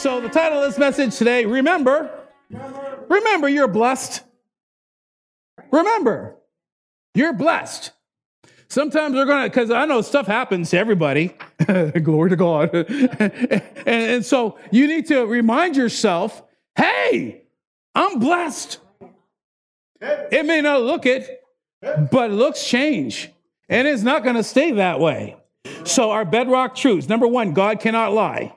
So the title of this message today, remember, remember you're blessed. Remember, you're blessed. Sometimes we're going to, because I know stuff happens to everybody. Glory to God. and, and so you need to remind yourself hey, I'm blessed. It may not look it, but looks change. And it's not going to stay that way. So, our bedrock truths number one, God cannot lie.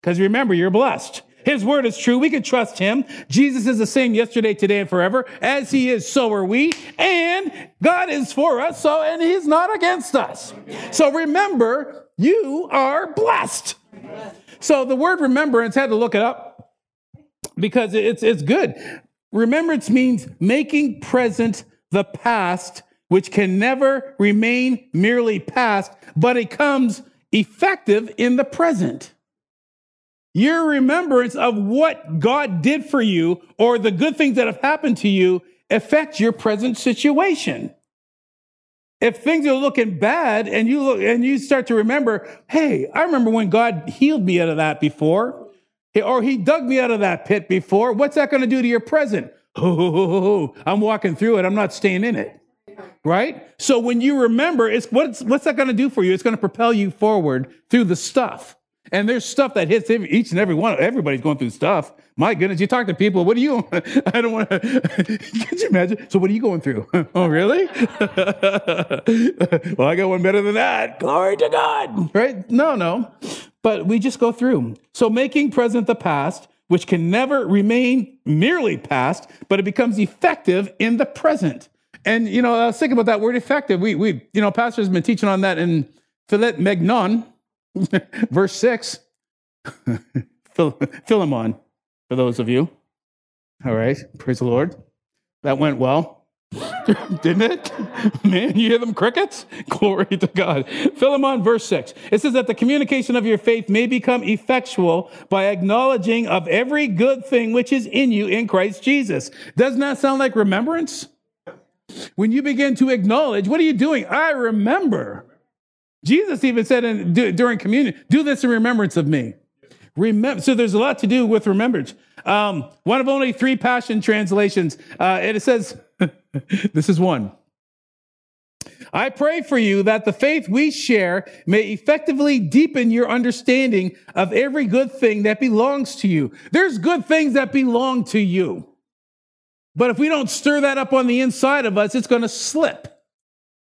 Because remember, you're blessed. His word is true. We can trust him. Jesus is the same yesterday, today, and forever. As he is, so are we. And God is for us, so, and he's not against us. So remember, you are blessed. So the word remembrance, had to look it up because it's, it's good. Remembrance means making present the past, which can never remain merely past, but it comes effective in the present. Your remembrance of what God did for you or the good things that have happened to you affect your present situation. If things are looking bad and you look and you start to remember, hey, I remember when God healed me out of that before, or he dug me out of that pit before, what's that going to do to your present? I'm walking through it. I'm not staying in it. Right? So when you remember, it's what's what's that going to do for you? It's going to propel you forward through the stuff. And there's stuff that hits every, each and every one. Everybody's going through stuff. My goodness, you talk to people. What are you? I don't want to. Can you imagine? So, what are you going through? oh, really? well, I got one better than that. Glory to God. Right? No, no. But we just go through. So, making present the past, which can never remain merely past, but it becomes effective in the present. And you know, I was thinking about that word effective. We, we, you know, pastor's been teaching on that in Philipmegnon Verse 6, Philemon, for those of you. All right, praise the Lord. That went well. Didn't it? Man, you hear them crickets? Glory to God. Philemon, verse 6. It says that the communication of your faith may become effectual by acknowledging of every good thing which is in you in Christ Jesus. Doesn't that sound like remembrance? When you begin to acknowledge, what are you doing? I remember. Jesus even said in, during communion, do this in remembrance of me. Remember, so there's a lot to do with remembrance. Um, one of only three Passion translations, uh, and it says, this is one. I pray for you that the faith we share may effectively deepen your understanding of every good thing that belongs to you. There's good things that belong to you. But if we don't stir that up on the inside of us, it's going to slip.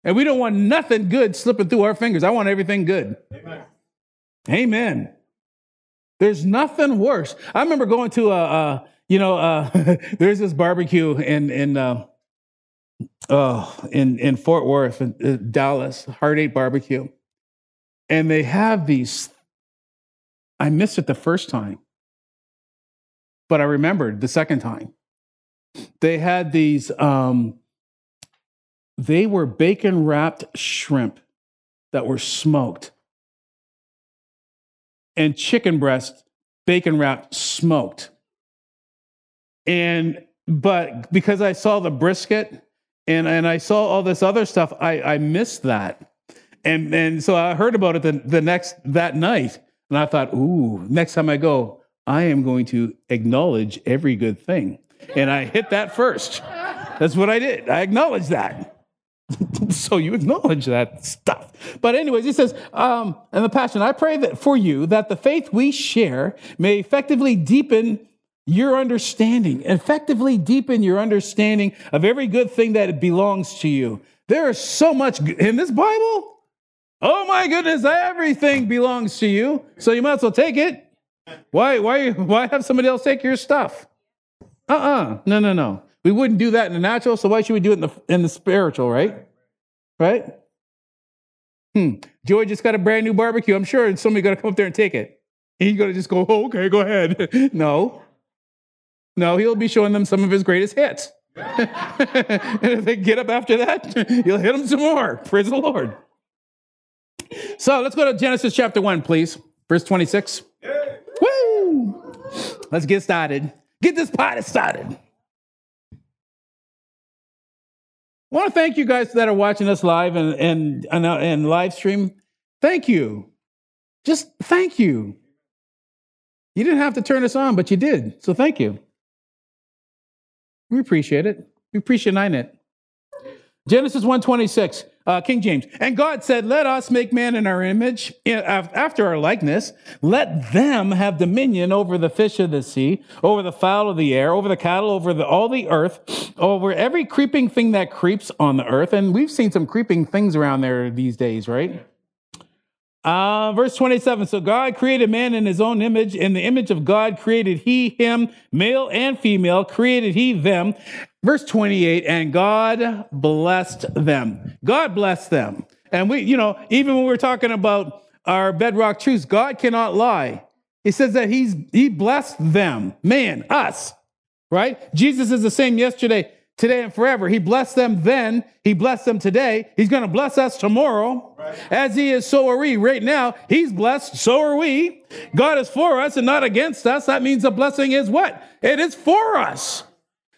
And we don't want nothing good slipping through our fingers. I want everything good. Amen. Amen. There's nothing worse. I remember going to a, a you know, uh, there's this barbecue in in uh, oh in in Fort Worth, in, in Dallas, Heart Eight Barbecue, and they have these. I missed it the first time, but I remembered the second time. They had these um, they were bacon wrapped shrimp that were smoked and chicken breast bacon wrapped smoked. And but because I saw the brisket and, and I saw all this other stuff, I, I missed that. And and so I heard about it the, the next that night. And I thought, ooh, next time I go, I am going to acknowledge every good thing. And I hit that first. That's what I did. I acknowledged that. so you acknowledge that stuff. But anyways, he says, um, in the passion, I pray that for you that the faith we share may effectively deepen your understanding, effectively deepen your understanding of every good thing that belongs to you. There is so much in this Bible. Oh my goodness, everything belongs to you. So you might as well take it. Why, why, why have somebody else take your stuff? Uh-uh. No, no, no. We wouldn't do that in the natural, so why should we do it in the, in the spiritual, right? Right? Hmm. Joy just got a brand new barbecue. I'm sure somebody's going to come up there and take it. He's going to just go, oh, okay, go ahead. no. No, he'll be showing them some of his greatest hits. and if they get up after that, he'll hit them some more. Praise the Lord. So let's go to Genesis chapter 1, please. Verse 26. Woo! Let's get started. Get this party started. I want to thank you guys that are watching us live and, and, and, uh, and live stream. Thank you. Just thank you. You didn't have to turn us on, but you did. So thank you. We appreciate it. We appreciate it. Genesis 126, uh, King James. And God said, let us make man in our image, after our likeness. Let them have dominion over the fish of the sea, over the fowl of the air, over the cattle, over the, all the earth, over every creeping thing that creeps on the earth. And we've seen some creeping things around there these days, right? Uh, verse 27. So God created man in his own image. In the image of God created he him, male and female, created he them. Verse 28. And God blessed them. God blessed them. And we, you know, even when we're talking about our bedrock truths, God cannot lie. He says that he's, he blessed them, man, us, right? Jesus is the same yesterday, today and forever. He blessed them then. He blessed them today. He's going to bless us tomorrow. Right. As he is, so are we. Right now, he's blessed. So are we. God is for us and not against us. That means the blessing is what? It is for us.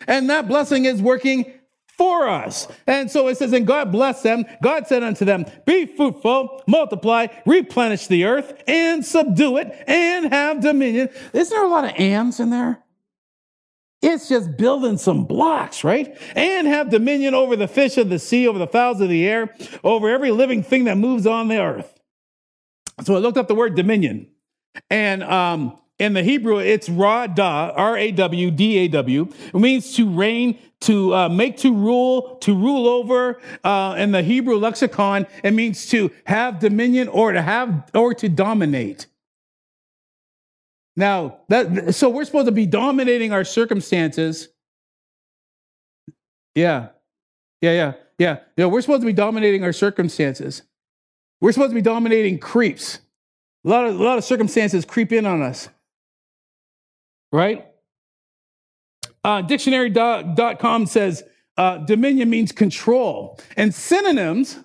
And that blessing is working for us. And so it says, and God blessed them. God said unto them, be fruitful, multiply, replenish the earth and subdue it and have dominion. Isn't there a lot of ands in there? It's just building some blocks, right? And have dominion over the fish of the sea, over the fowls of the air, over every living thing that moves on the earth. So I looked up the word dominion. And um, in the Hebrew, it's ra-da, R-A-W-D-A-W. It means to reign, to uh, make, to rule, to rule over. Uh, in the Hebrew lexicon, it means to have dominion or to have or to dominate. Now, that, so we're supposed to be dominating our circumstances. Yeah. Yeah, yeah, yeah. Yeah, we're supposed to be dominating our circumstances. We're supposed to be dominating creeps. A lot of, a lot of circumstances creep in on us. Right? Uh, dictionary.com says uh, dominion means control. And synonyms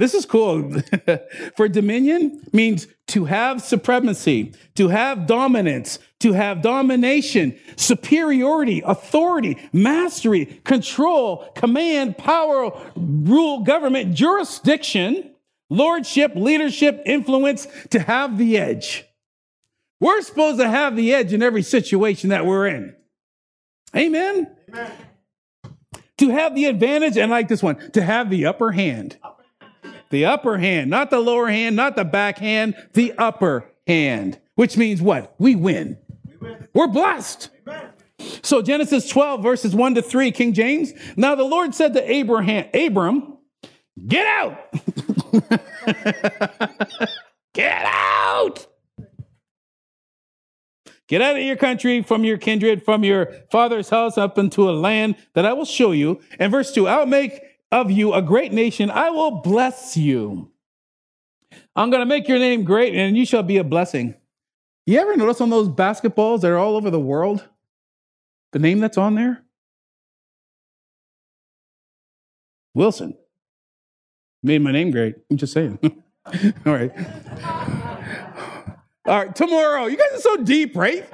this is cool. For dominion means to have supremacy, to have dominance, to have domination, superiority, authority, mastery, control, command, power, rule, government, jurisdiction, lordship, leadership, influence, to have the edge. We're supposed to have the edge in every situation that we're in. Amen. Amen. To have the advantage, and like this one, to have the upper hand. The upper hand, not the lower hand, not the back hand, the upper hand, which means what? We win. We win. We're blessed. Amen. So Genesis 12 verses 1 to 3, King James. Now the Lord said to Abraham, Abram, get out. get out. Get out of your country, from your kindred, from your father's house, up into a land that I will show you. And verse 2 I'll make of you a great nation. I will bless you. I'm going to make your name great and you shall be a blessing. You ever notice on those basketballs that are all over the world? The name that's on there? Wilson. Made my name great. I'm just saying. all right. All right, tomorrow. You guys are so deep, right?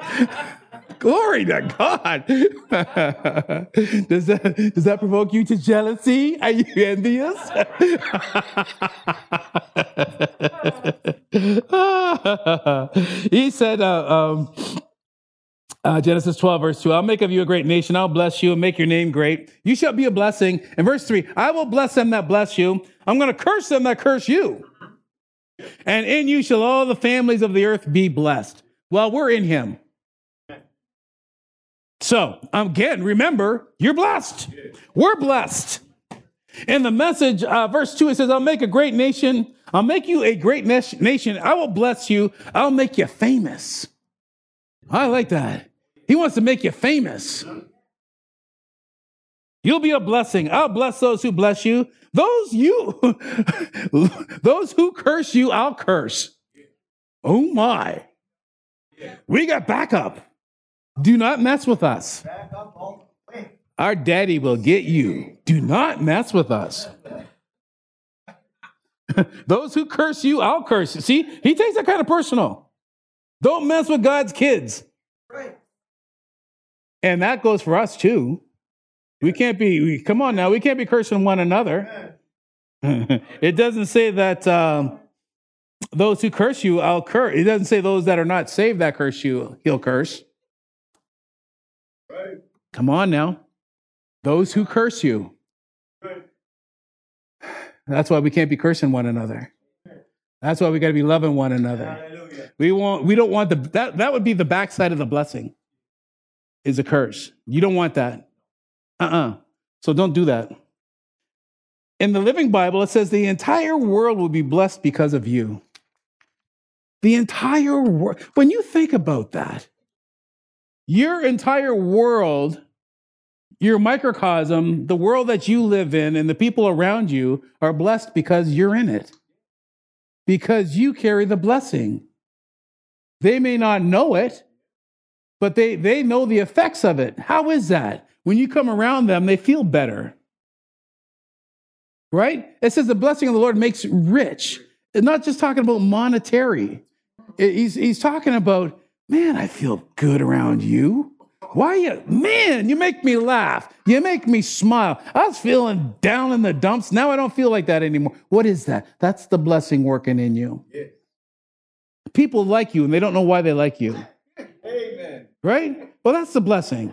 Glory to God. does, that, does that provoke you to jealousy? Are you envious? he said, uh, um, uh, Genesis 12, verse 2, I'll make of you a great nation. I'll bless you and make your name great. You shall be a blessing. And verse 3, I will bless them that bless you. I'm going to curse them that curse you. And in you shall all the families of the earth be blessed. Well, we're in him. So, again, remember, you're blessed. We're blessed. In the message, uh, verse 2, it says, I'll make a great nation. I'll make you a great nation. I will bless you. I'll make you famous. I like that. He wants to make you famous. You'll be a blessing. I'll bless those who bless you. Those you, those who curse you, I'll curse. Oh my. We got backup. Do not mess with us. Our daddy will get you. Do not mess with us. Those who curse you, I'll curse. You. See, he takes that kind of personal. Don't mess with God's kids. And that goes for us too. We can't be, we, come on now, we can't be cursing one another. it doesn't say that um, those who curse you, I'll curse. It doesn't say those that are not saved that curse you, he'll curse. Right. Come on now. Those who curse you. Right. That's why we can't be cursing one another. That's why we got to be loving one another. Hallelujah. We want we don't want the that that would be the backside of the blessing. Is a curse. You don't want that. Uh-uh. So don't do that. In the Living Bible, it says the entire world will be blessed because of you. The entire world. When you think about that, your entire world, your microcosm, the world that you live in, and the people around you are blessed because you're in it, because you carry the blessing. They may not know it, but they, they know the effects of it. How is that? When you come around them, they feel better. Right? It says the blessing of the Lord makes rich. It's not just talking about monetary. He's, he's talking about, man, I feel good around you. Why you, man, you make me laugh. You make me smile. I was feeling down in the dumps. Now I don't feel like that anymore. What is that? That's the blessing working in you. Yeah. People like you and they don't know why they like you. Amen. Right? Well, that's the blessing.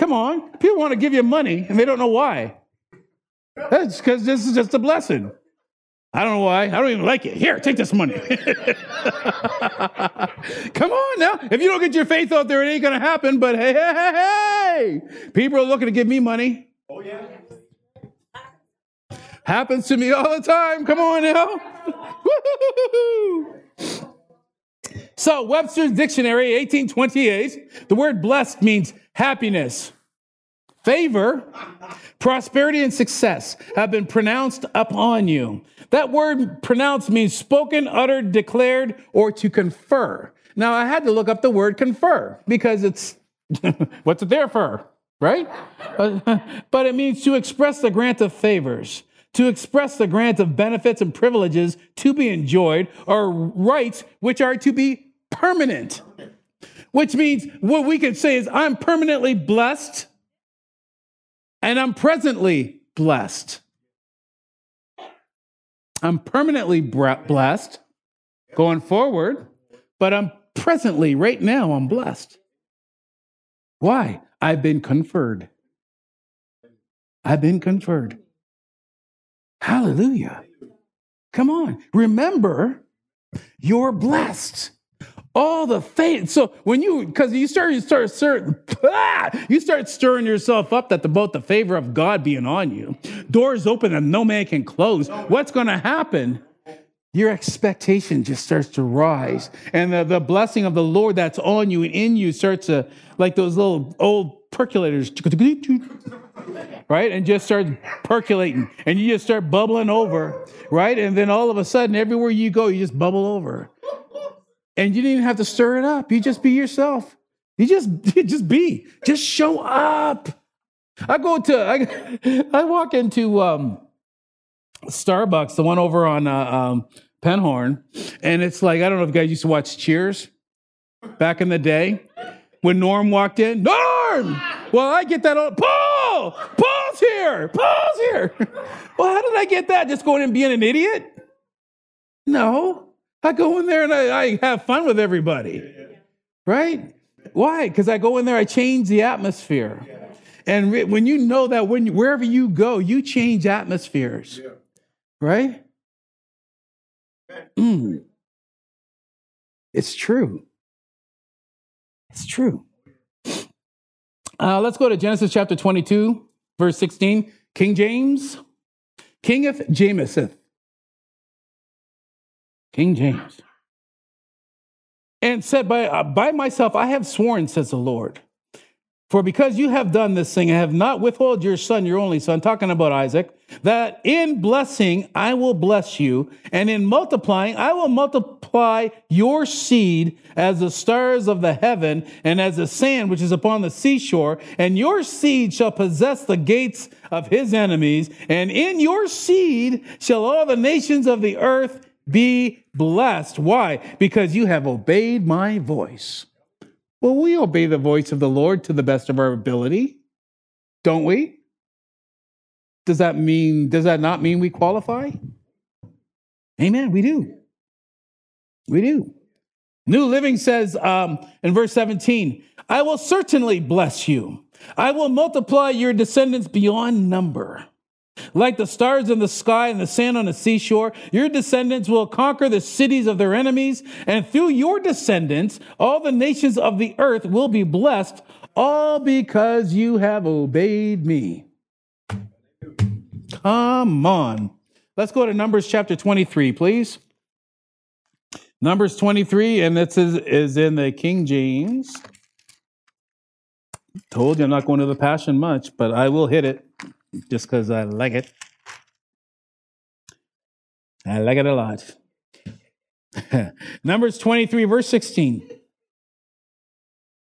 Come on. People want to give you money and they don't know why. That's because this is just a blessing. I don't know why. I don't even like it. Here, take this money. Come on now. If you don't get your faith out there, it ain't going to happen. But hey, hey, hey, hey. People are looking to give me money. Oh, yeah. Happens to me all the time. Come on now. so, Webster's Dictionary, 1828, the word blessed means happiness, favor, prosperity, and success have been pronounced upon you. That word pronounced means spoken, uttered, declared, or to confer. Now, I had to look up the word confer because it's what's it there for, right? but it means to express the grant of favors, to express the grant of benefits and privileges to be enjoyed, or rights which are to be permanent. Which means what we could say is, I'm permanently blessed and I'm presently blessed. I'm permanently blessed going forward, but I'm presently, right now, I'm blessed. Why? I've been conferred. I've been conferred. Hallelujah. Come on. Remember, you're blessed all the faith. So when you, because you start, you start, start ah, you start stirring yourself up that about the favor of God being on you, doors open that no man can close. What's going to happen? Your expectation just starts to rise, and the, the blessing of the Lord that's on you and in you starts to, like those little old percolators, right? And just starts percolating, and you just start bubbling over, right? And then all of a sudden, everywhere you go, you just bubble over and you didn't even have to stir it up. You just be yourself. You just you just be. Just show up. I go to I I walk into um, Starbucks, the one over on uh, um, Penhorn, and it's like I don't know if you guys used to watch Cheers back in the day when Norm walked in. Norm. Well, I get that. All, Paul. Paul's here. Paul's here. well, how did I get that? Just going and being an idiot? No. I go in there and I, I have fun with everybody. Right? Why? Because I go in there, I change the atmosphere. And re- when you know that when wherever you go, you change atmospheres. Right? Mm. It's true. It's true. Uh, let's go to Genesis chapter 22, verse 16. King James, Kingeth Jameseth. King James. And said, by, uh, by myself, I have sworn, says the Lord. For because you have done this thing, I have not withheld your son, your only son, talking about Isaac, that in blessing I will bless you, and in multiplying I will multiply your seed as the stars of the heaven and as the sand which is upon the seashore, and your seed shall possess the gates of his enemies, and in your seed shall all the nations of the earth be blessed. Why? Because you have obeyed my voice. Well, we obey the voice of the Lord to the best of our ability, don't we? Does that mean, does that not mean we qualify? Amen. We do. We do. New Living says um, in verse 17, I will certainly bless you. I will multiply your descendants beyond number. Like the stars in the sky and the sand on the seashore, your descendants will conquer the cities of their enemies, and through your descendants, all the nations of the earth will be blessed, all because you have obeyed me. Come on. Let's go to Numbers chapter 23, please. Numbers 23, and this is, is in the King James. Told you I'm not going to the Passion much, but I will hit it just because I like it. I like it a lot. Numbers 23, verse 16.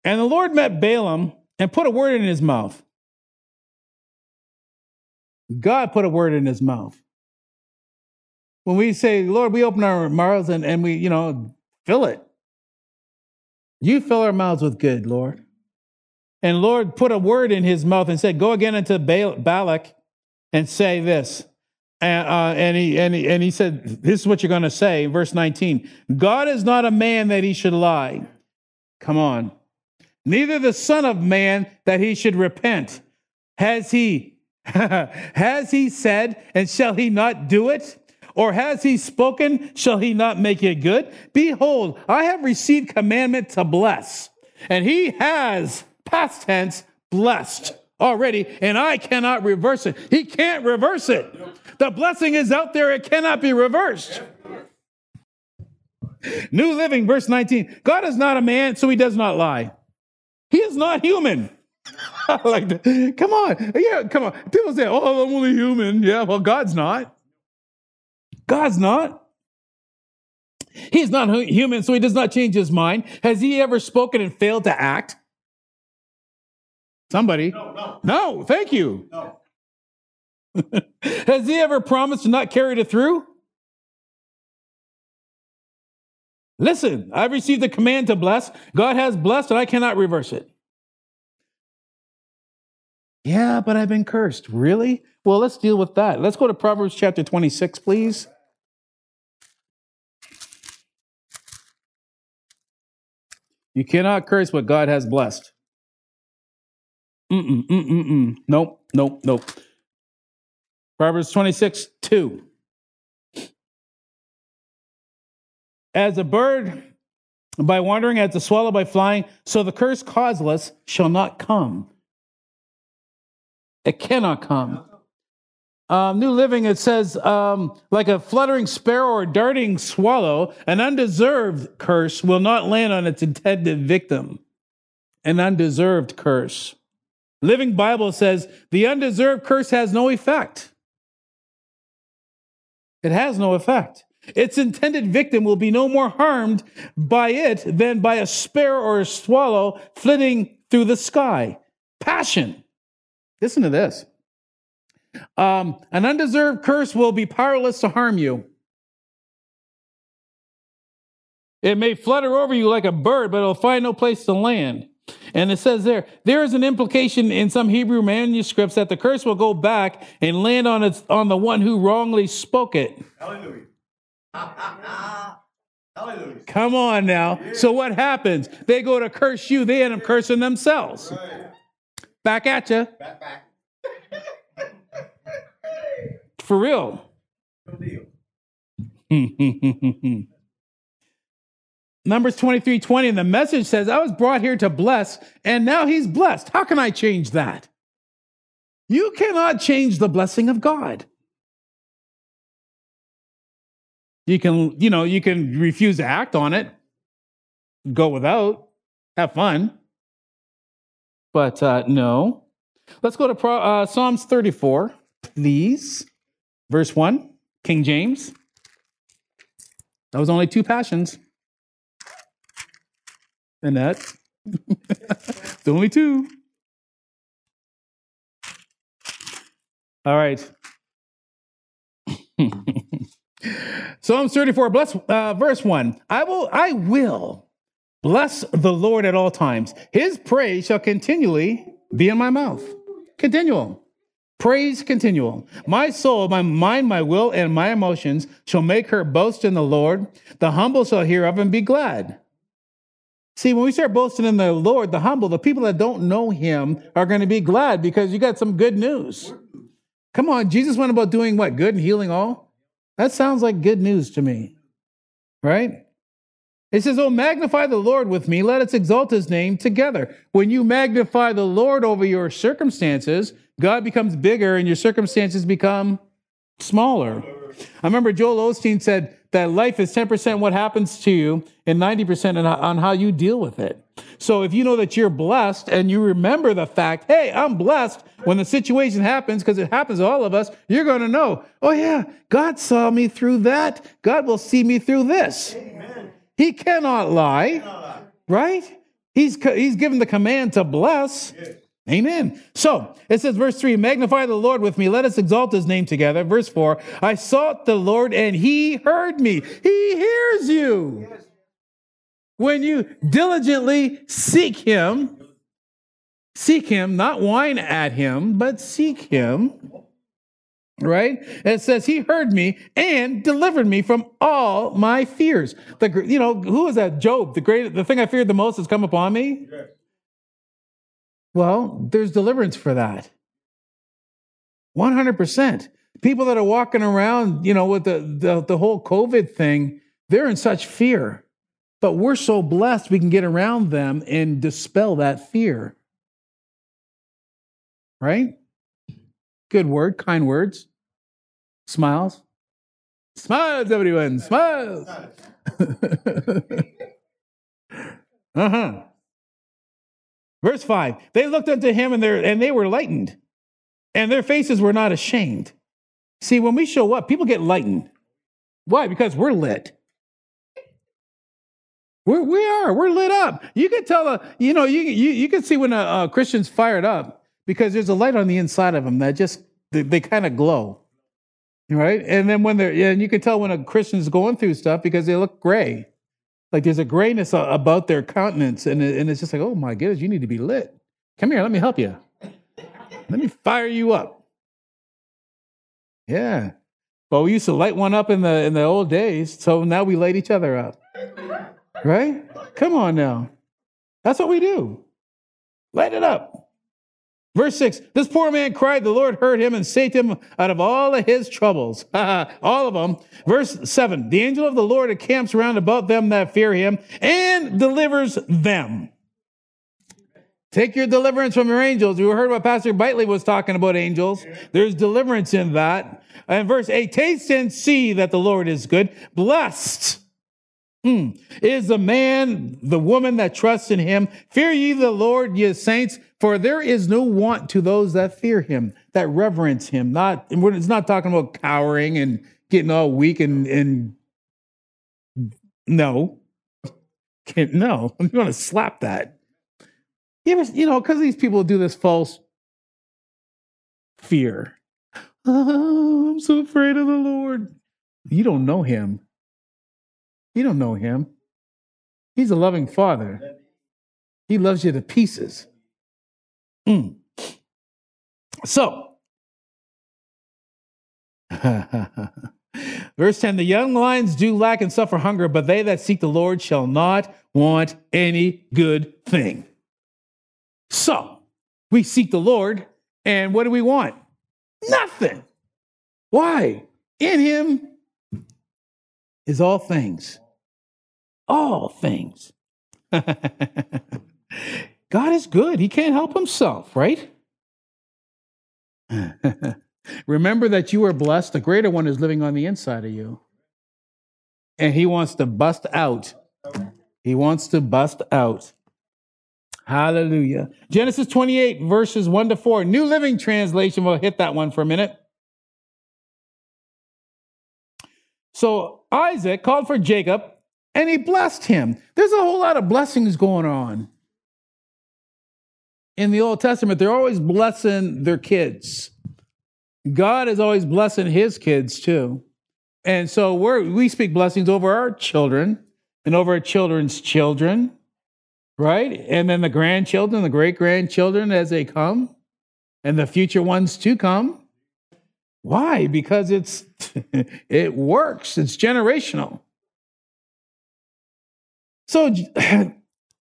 And the Lord met Balaam and put a word in his mouth. God put a word in his mouth. When we say, Lord, we open our mouths and, and we, you know, fill it. You fill our mouths with good, Lord. And Lord put a word in his mouth and said, Go again unto Balak and say this. And, uh, and, he, and, he, and he said, This is what you're going to say, verse 19 God is not a man that he should lie. Come on. Neither the Son of Man that he should repent. Has he, has he said, and shall he not do it? Or has he spoken, shall he not make it good? Behold, I have received commandment to bless, and he has past tense, blessed already, and I cannot reverse it. He can't reverse it. The blessing is out there, it cannot be reversed. New Living, verse 19 God is not a man, so he does not lie. He is not human. Like that. Come on. Yeah, come on. People say, oh, I'm only human. Yeah, well, God's not. God's not. He's not human, so he does not change his mind. Has he ever spoken and failed to act? Somebody. No, no. No, thank you. No. Has he ever promised to not carry it through? Listen, I've received the command to bless. God has blessed, and I cannot reverse it. Yeah, but I've been cursed. Really? Well, let's deal with that. Let's go to Proverbs chapter 26, please. You cannot curse what God has blessed. Mm-mm, mm-mm, mm. Nope, nope, nope. Proverbs 26, 2. As a bird by wandering, as a swallow by flying, so the curse causeless shall not come. It cannot come. Um, New Living, it says, um, like a fluttering sparrow or darting swallow, an undeserved curse will not land on its intended victim. An undeserved curse. Living Bible says the undeserved curse has no effect. It has no effect. Its intended victim will be no more harmed by it than by a sparrow or a swallow flitting through the sky. Passion. Listen to this. Um, an undeserved curse will be powerless to harm you. It may flutter over you like a bird, but it'll find no place to land. And it says there, there is an implication in some Hebrew manuscripts that the curse will go back and land on its on the one who wrongly spoke it. Hallelujah. Hallelujah. Come on now. Yeah. So what happens? They go to curse you, they end up cursing themselves. Right. Back at you. Back, back. For real. Numbers 23 20, and the message says, I was brought here to bless, and now he's blessed. How can I change that? You cannot change the blessing of God. You can, you know, you can refuse to act on it, go without, have fun. But uh, no. Let's go to Pro, uh, Psalms 34, please. Verse 1, King James. That was only two passions. Annette. it's only two. All right. Psalms 34, bless, uh, verse 1. I will, I will bless the Lord at all times. His praise shall continually be in my mouth. Continual. Praise continual. My soul, my mind, my will, and my emotions shall make her boast in the Lord. The humble shall hear of and be glad. See, when we start boasting in the Lord, the humble, the people that don't know him are going to be glad because you got some good news. Come on, Jesus went about doing what? Good and healing all? That sounds like good news to me, right? It says, Oh, magnify the Lord with me. Let us exalt his name together. When you magnify the Lord over your circumstances, God becomes bigger and your circumstances become smaller. I remember Joel Osteen said that life is 10% what happens to you and 90% on how you deal with it. So if you know that you're blessed and you remember the fact, hey, I'm blessed when the situation happens, because it happens to all of us, you're going to know, oh yeah, God saw me through that. God will see me through this. Amen. He cannot lie, cannot lie. right? He's, he's given the command to bless. Yes. Amen. So it says, verse 3 Magnify the Lord with me. Let us exalt his name together. Verse 4 I sought the Lord and he heard me. He hears you. When you diligently seek him, seek him, not whine at him, but seek him. Right? it says, He heard me and delivered me from all my fears. The, you know, who is that? Job. The great, the thing I feared the most has come upon me. Well, there's deliverance for that. 100%. People that are walking around, you know, with the, the, the whole COVID thing, they're in such fear. But we're so blessed we can get around them and dispel that fear. Right? Good word, kind words. Smiles. Smiles, everyone. Smiles. uh huh. Verse 5 They looked unto him and, and they were lightened, and their faces were not ashamed. See, when we show up, people get lightened. Why? Because we're lit. We're, we are. We're lit up. You can tell, a, you know, you, you, you can see when a, a Christian's fired up because there's a light on the inside of them that just, they, they kind of glow. Right? And then when they're, and you can tell when a Christian's going through stuff because they look gray. Like there's a grayness about their countenance, and, and it's just like, oh my goodness, you need to be lit. Come here, let me help you. Let me fire you up. Yeah. Well, we used to light one up in the in the old days, so now we light each other up. Right? Come on now. That's what we do. Light it up. Verse 6 This poor man cried, the Lord heard him and saved him out of all of his troubles. all of them. Verse 7 The angel of the Lord encamps round about them that fear him and delivers them. Take your deliverance from your angels. You heard what Pastor Bitely was talking about angels. There's deliverance in that. And verse 8 Taste and see that the Lord is good. Blessed Hmm. Is the man, the woman that trusts in him. Fear ye the Lord, ye saints, for there is no want to those that fear him, that reverence him. Not, it's not talking about cowering and getting all weak and, and no. Can't, no, I'm going to slap that. You, ever, you know, because these people do this false fear. Oh, I'm so afraid of the Lord. You don't know him. You don't know him. He's a loving father. He loves you to pieces. Mm. So, verse 10 the young lions do lack and suffer hunger, but they that seek the Lord shall not want any good thing. So, we seek the Lord, and what do we want? Nothing. Why? In Him is all things all things. God is good. He can't help himself, right? Remember that you are blessed. The greater one is living on the inside of you. And he wants to bust out. He wants to bust out. Hallelujah. Genesis 28, verses 1 to 4. New Living Translation. We'll hit that one for a minute. So Isaac called for Jacob and he blessed him. There's a whole lot of blessings going on. In the Old Testament, they're always blessing their kids. God is always blessing his kids too. And so we we speak blessings over our children and over our children's children, right? And then the grandchildren, the great grandchildren as they come. and the future ones to come. Why? Because it's it works. It's generational. So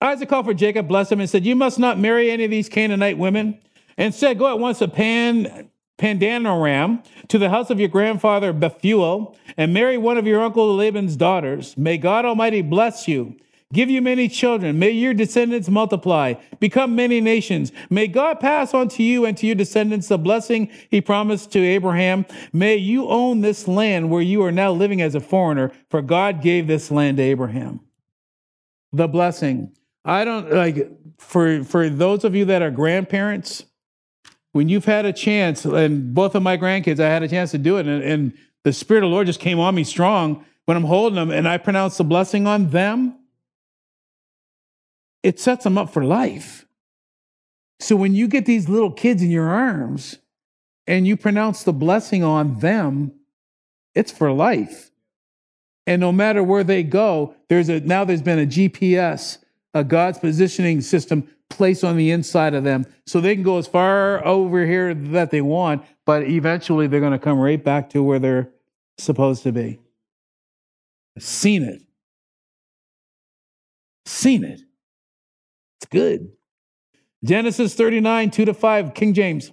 Isaac called for Jacob, blessed him, and said, You must not marry any of these Canaanite women. Instead, Go at once to Pan Padanaram to the house of your grandfather Bethuel and marry one of your uncle Laban's daughters. May God Almighty bless you give you many children. May your descendants multiply, become many nations. May God pass on to you and to your descendants the blessing he promised to Abraham. May you own this land where you are now living as a foreigner, for God gave this land to Abraham. The blessing. I don't like for for those of you that are grandparents, when you've had a chance, and both of my grandkids, I had a chance to do it, and, and the Spirit of the Lord just came on me strong when I'm holding them, and I pronounce the blessing on them it sets them up for life. So when you get these little kids in your arms and you pronounce the blessing on them, it's for life. And no matter where they go, there's a now there's been a GPS, a God's positioning system placed on the inside of them so they can go as far over here that they want, but eventually they're going to come right back to where they're supposed to be. seen it. Seen it. It's good. Genesis 39, 2 to 5, King James.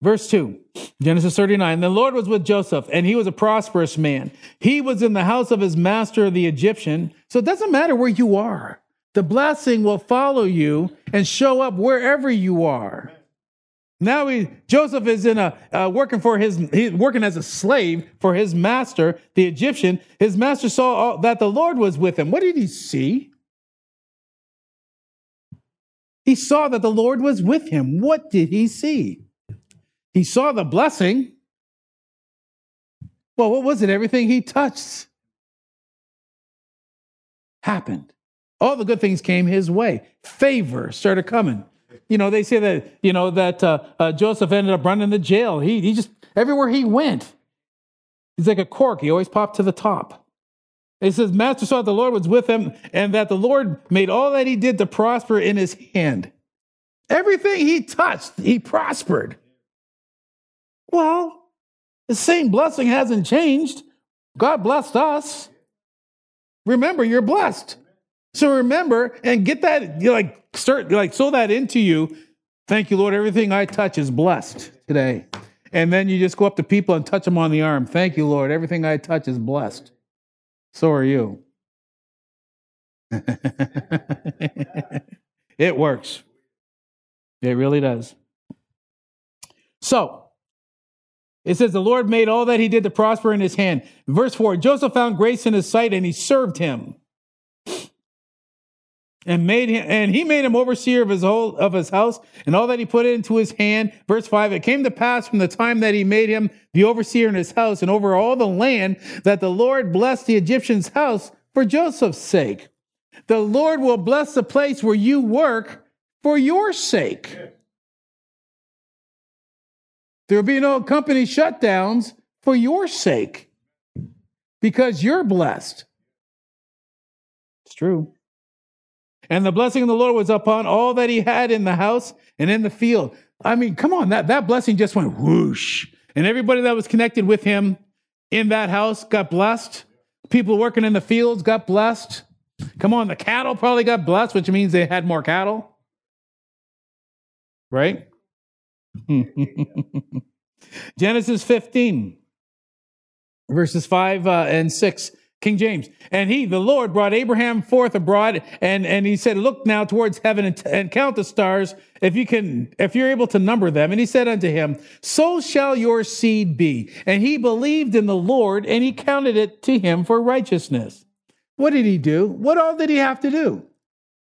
Verse 2, Genesis 39. The Lord was with Joseph, and he was a prosperous man. He was in the house of his master, the Egyptian. So it doesn't matter where you are, the blessing will follow you and show up wherever you are. Now he, Joseph is in a uh, working for his he's working as a slave for his master, the Egyptian. His master saw all, that the Lord was with him. What did he see? He saw that the Lord was with him. What did he see? He saw the blessing. Well, what was it? Everything he touched happened. All the good things came his way. Favor started coming. You know, they say that, you know, that uh, uh, Joseph ended up running the jail. He, he just, everywhere he went, he's like a cork. He always popped to the top. It says, Master saw the Lord was with him and that the Lord made all that he did to prosper in his hand. Everything he touched, he prospered. Well, the same blessing hasn't changed. God blessed us. Remember, you're blessed. So remember and get that, like, start, like, sow that into you. Thank you, Lord. Everything I touch is blessed today. And then you just go up to people and touch them on the arm. Thank you, Lord. Everything I touch is blessed. So are you. it works. It really does. So, it says, The Lord made all that he did to prosper in his hand. Verse 4 Joseph found grace in his sight and he served him and made him and he made him overseer of his whole of his house and all that he put into his hand. Verse 5 it came to pass from the time that he made him the overseer in his house and over all the land that the lord blessed the egyptian's house for joseph's sake. The lord will bless the place where you work for your sake. There will be no company shutdowns for your sake because you're blessed. It's true and the blessing of the Lord was upon all that he had in the house and in the field. I mean, come on, that, that blessing just went whoosh. And everybody that was connected with him in that house got blessed. People working in the fields got blessed. Come on, the cattle probably got blessed, which means they had more cattle. Right? Genesis 15, verses 5 uh, and 6. King James. And he, the Lord, brought Abraham forth abroad, and, and he said, Look now towards heaven and, and, count the stars, if you can, if you're able to number them. And he said unto him, So shall your seed be. And he believed in the Lord, and he counted it to him for righteousness. What did he do? What all did he have to do?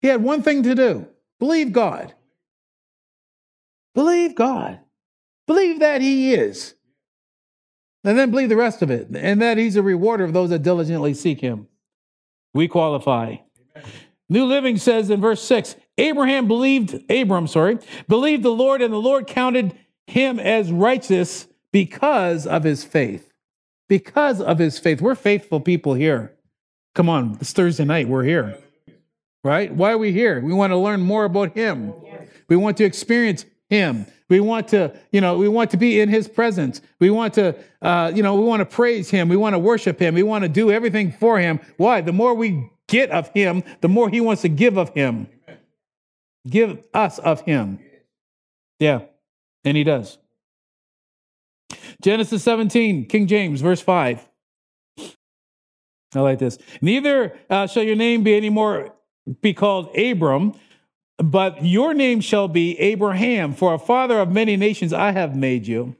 He had one thing to do believe God. Believe God. Believe that he is and then believe the rest of it, and that he's a rewarder of those that diligently seek him. We qualify. Amen. New Living says in verse 6 Abraham believed, Abram, sorry, believed the Lord, and the Lord counted him as righteous because of his faith. Because of his faith. We're faithful people here. Come on, it's Thursday night. We're here. Right? Why are we here? We want to learn more about him. We want to experience him. We want to, you know, we want to be in his presence. We want to, uh, you know, we want to praise him. We want to worship him. We want to do everything for him. Why? The more we get of him, the more he wants to give of him. Give us of him. Yeah. And he does. Genesis 17, King James, verse 5. I like this. Neither uh, shall your name be any more be called Abram, but your name shall be Abraham, for a father of many nations I have made you.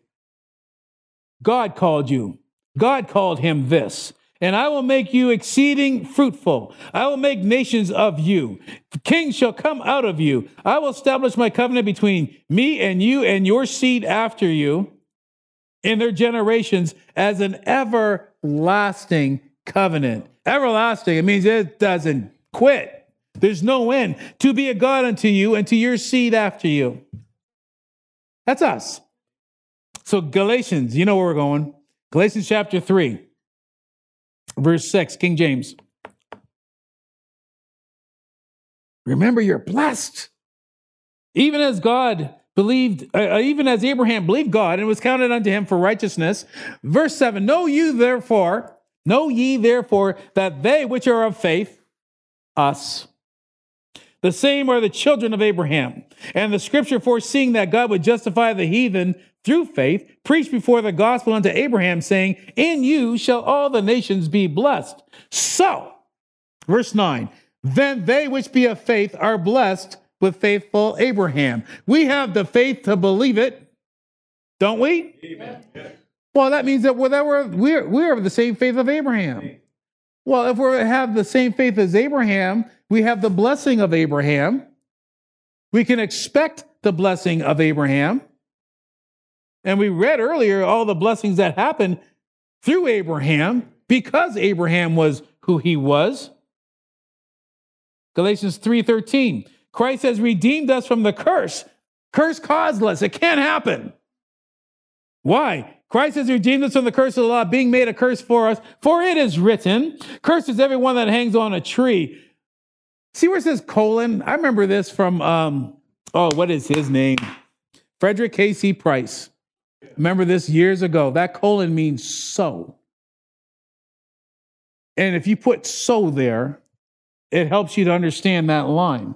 God called you. God called him this. And I will make you exceeding fruitful. I will make nations of you. Kings shall come out of you. I will establish my covenant between me and you and your seed after you in their generations as an everlasting covenant. Everlasting, it means it doesn't quit. There's no end. To be a God unto you and to your seed after you. That's us. So, Galatians, you know where we're going. Galatians chapter 3, verse 6, King James. Remember, you're blessed. Even as God believed, uh, uh even as Abraham believed God and was counted unto him for righteousness. Verse 7 Know you therefore, know ye therefore that they which are of faith, us, the same are the children of Abraham. And the scripture foreseeing that God would justify the heathen through faith, preached before the gospel unto Abraham, saying, In you shall all the nations be blessed. So, verse 9, then they which be of faith are blessed with faithful Abraham. We have the faith to believe it, don't we? Amen. Well, that means that we're, we're, we're of the same faith of Abraham. Well, if we have the same faith as Abraham, we have the blessing of Abraham. We can expect the blessing of Abraham. And we read earlier all the blessings that happened through Abraham because Abraham was who he was. Galatians 3:13. Christ has redeemed us from the curse. Curse causeless. It can't happen. Why? Christ has redeemed us from the curse of the law, being made a curse for us. For it is written, Cursed is everyone that hangs on a tree. See where it says colon? I remember this from, um, oh, what is his name? Frederick K.C. Price. Remember this years ago. That colon means so. And if you put so there, it helps you to understand that line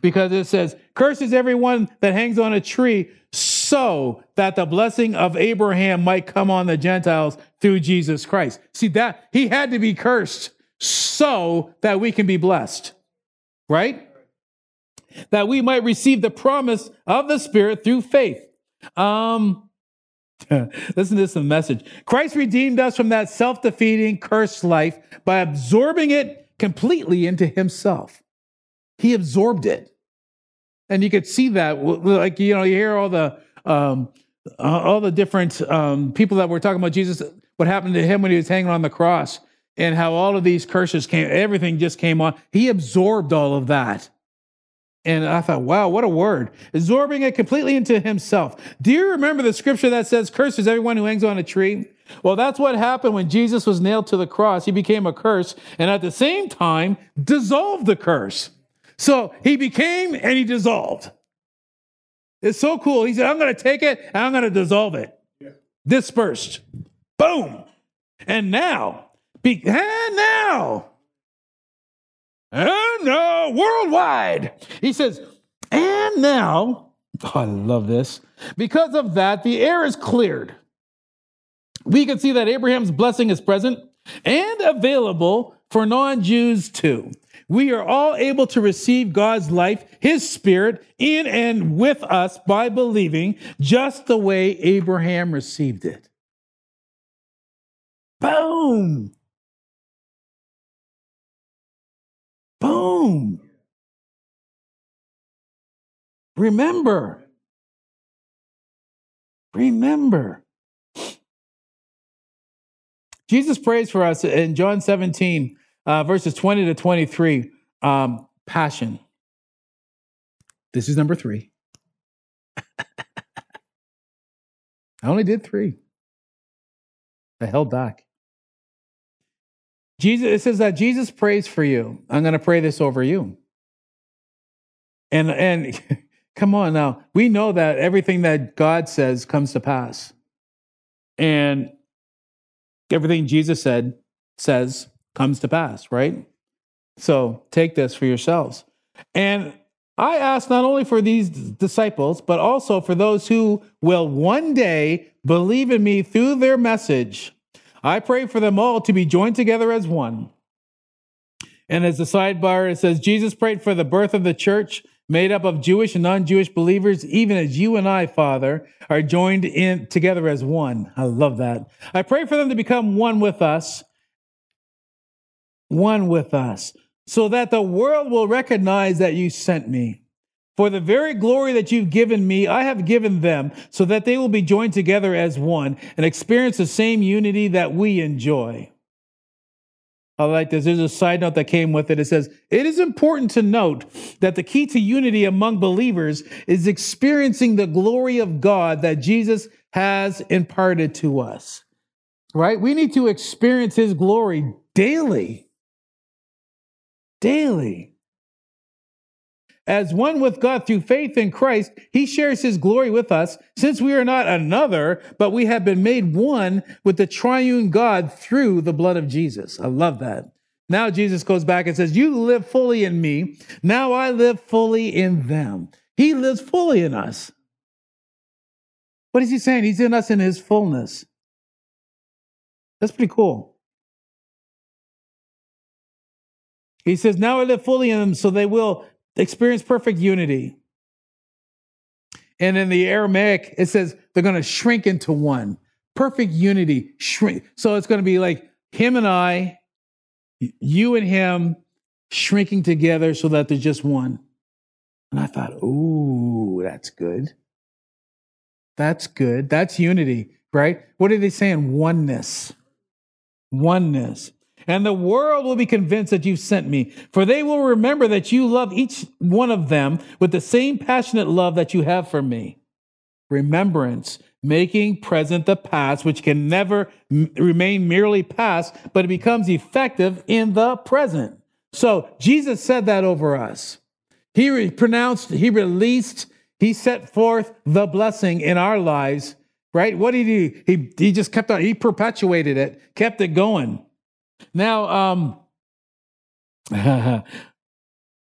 because it says, Curses everyone that hangs on a tree so that the blessing of Abraham might come on the Gentiles through Jesus Christ. See that he had to be cursed so that we can be blessed, right? That we might receive the promise of the Spirit through faith. Um, listen to this message. Christ redeemed us from that self defeating, cursed life by absorbing it completely into himself. He absorbed it. And you could see that, like, you know, you hear all the, um, uh, all the different um, people that were talking about Jesus, what happened to him when he was hanging on the cross, and how all of these curses came, everything just came on. He absorbed all of that. And I thought, wow, what a word. Absorbing it completely into himself. Do you remember the scripture that says, curses everyone who hangs on a tree? Well, that's what happened when Jesus was nailed to the cross. He became a curse and at the same time dissolved the curse. So he became and he dissolved. It's so cool. He said, I'm going to take it and I'm going to dissolve it. Yeah. Dispersed. Boom. And now, be, and now, and now, worldwide. He says, and now, oh, I love this. Because of that, the air is cleared. We can see that Abraham's blessing is present and available for non Jews too we are all able to receive God's life, His Spirit, in and with us by believing, just the way Abraham received it. Boom! Boom! Remember. Remember. Jesus prays for us in John 17 uh, verses 20 to 23, um, passion. This is number three. I only did three. I held back. Jesus, it says that Jesus prays for you. I'm going to pray this over you. And and Come on now. We know that everything that God says comes to pass. And everything Jesus said says comes to pass, right? So take this for yourselves. And I ask not only for these disciples, but also for those who will one day believe in me through their message. I pray for them all to be joined together as one. And as a sidebar, it says Jesus prayed for the birth of the church made up of Jewish and non-Jewish believers, even as you and I, Father, are joined in together as one. I love that. I pray for them to become one with us, one with us, so that the world will recognize that you sent me. For the very glory that you've given me, I have given them, so that they will be joined together as one and experience the same unity that we enjoy. I like this. There's a side note that came with it. It says, It is important to note that the key to unity among believers is experiencing the glory of God that Jesus has imparted to us. Right? We need to experience his glory daily. Daily. As one with God through faith in Christ, he shares his glory with us since we are not another, but we have been made one with the triune God through the blood of Jesus. I love that. Now Jesus goes back and says, You live fully in me. Now I live fully in them. He lives fully in us. What is he saying? He's in us in his fullness. That's pretty cool. He says, Now I live fully in them so they will experience perfect unity. And in the Aramaic, it says they're going to shrink into one. Perfect unity, shrink. So it's going to be like him and I, you and him shrinking together so that there's just one. And I thought, ooh, that's good. That's good. That's unity, right? What are they saying? Oneness. Oneness and the world will be convinced that you've sent me. For they will remember that you love each one of them with the same passionate love that you have for me. Remembrance, making present the past, which can never m- remain merely past, but it becomes effective in the present. So Jesus said that over us. He re- pronounced, he released, he set forth the blessing in our lives, right? What did he do? He, he just kept on, he perpetuated it, kept it going. Now, um,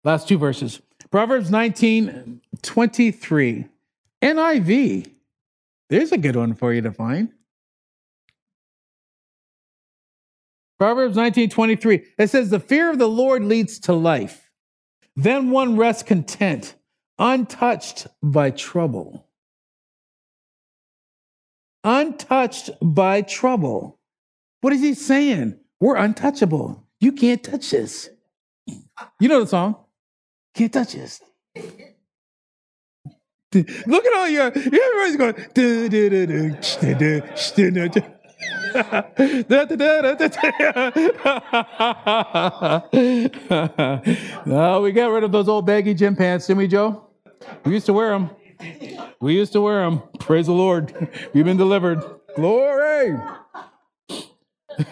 last two verses Proverbs 19 23. NIV. There's a good one for you to find. Proverbs 19 23. It says, The fear of the Lord leads to life. Then one rests content, untouched by trouble. Untouched by trouble. What is he saying? We're untouchable. You can't touch this. You know the song? Can't touch this. Look at all your everybody's going. no, we got rid of those old baggy gym pants, didn't we, Joe? We used to wear them. We used to wear them. Praise the Lord. We've been delivered. Glory.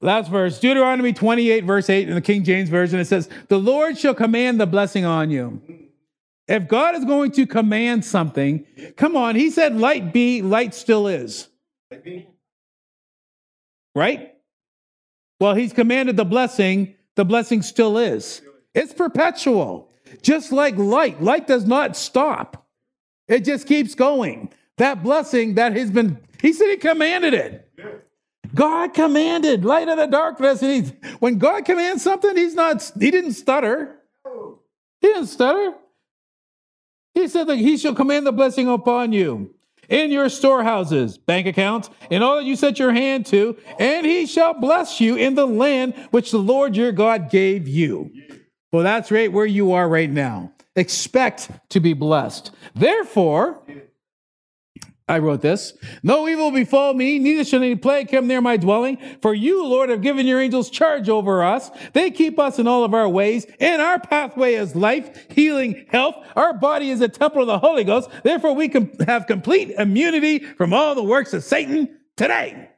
Last verse, Deuteronomy 28, verse 8 in the King James Version, it says, The Lord shall command the blessing on you. If God is going to command something, come on, he said, light be, light still is. Right? Well, he's commanded the blessing, the blessing still is. It's perpetual. Just like light, light does not stop, it just keeps going. That blessing that has been, he said he commanded it. God commanded light of the darkness. And he, when God commands something, he's not, he didn't stutter. He didn't stutter. He said that he shall command the blessing upon you in your storehouses, bank accounts, in all that you set your hand to, and he shall bless you in the land which the Lord your God gave you. Well, that's right where you are right now. Expect to be blessed. Therefore, I wrote this. No evil befall me, neither shall any plague come near my dwelling. For you, Lord, have given your angels charge over us. They keep us in all of our ways, and our pathway is life, healing, health. Our body is a temple of the Holy Ghost. Therefore, we can have complete immunity from all the works of Satan today.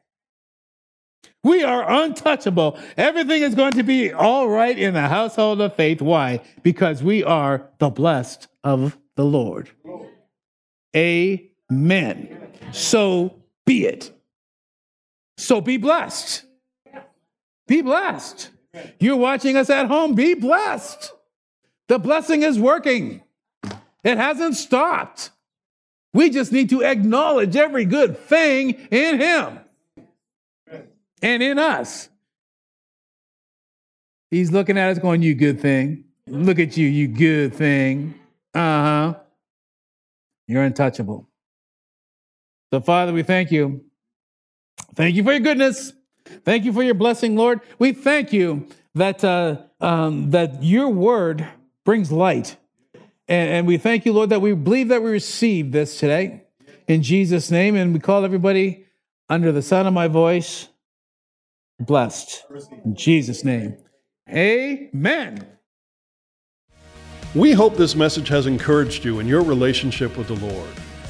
We are untouchable. Everything is going to be all right in the household of faith. Why? Because we are the blessed of the Lord. Amen. So be it. So be blessed. Be blessed. You're watching us at home. Be blessed. The blessing is working, it hasn't stopped. We just need to acknowledge every good thing in Him and in us. He's looking at us going, You good thing. Look at you, you good thing. Uh huh. You're untouchable. So, Father, we thank you. Thank you for your goodness. Thank you for your blessing, Lord. We thank you that, uh, um, that your word brings light. And, and we thank you, Lord, that we believe that we receive this today in Jesus' name. And we call everybody under the sound of my voice blessed. In Jesus' name. Amen. We hope this message has encouraged you in your relationship with the Lord.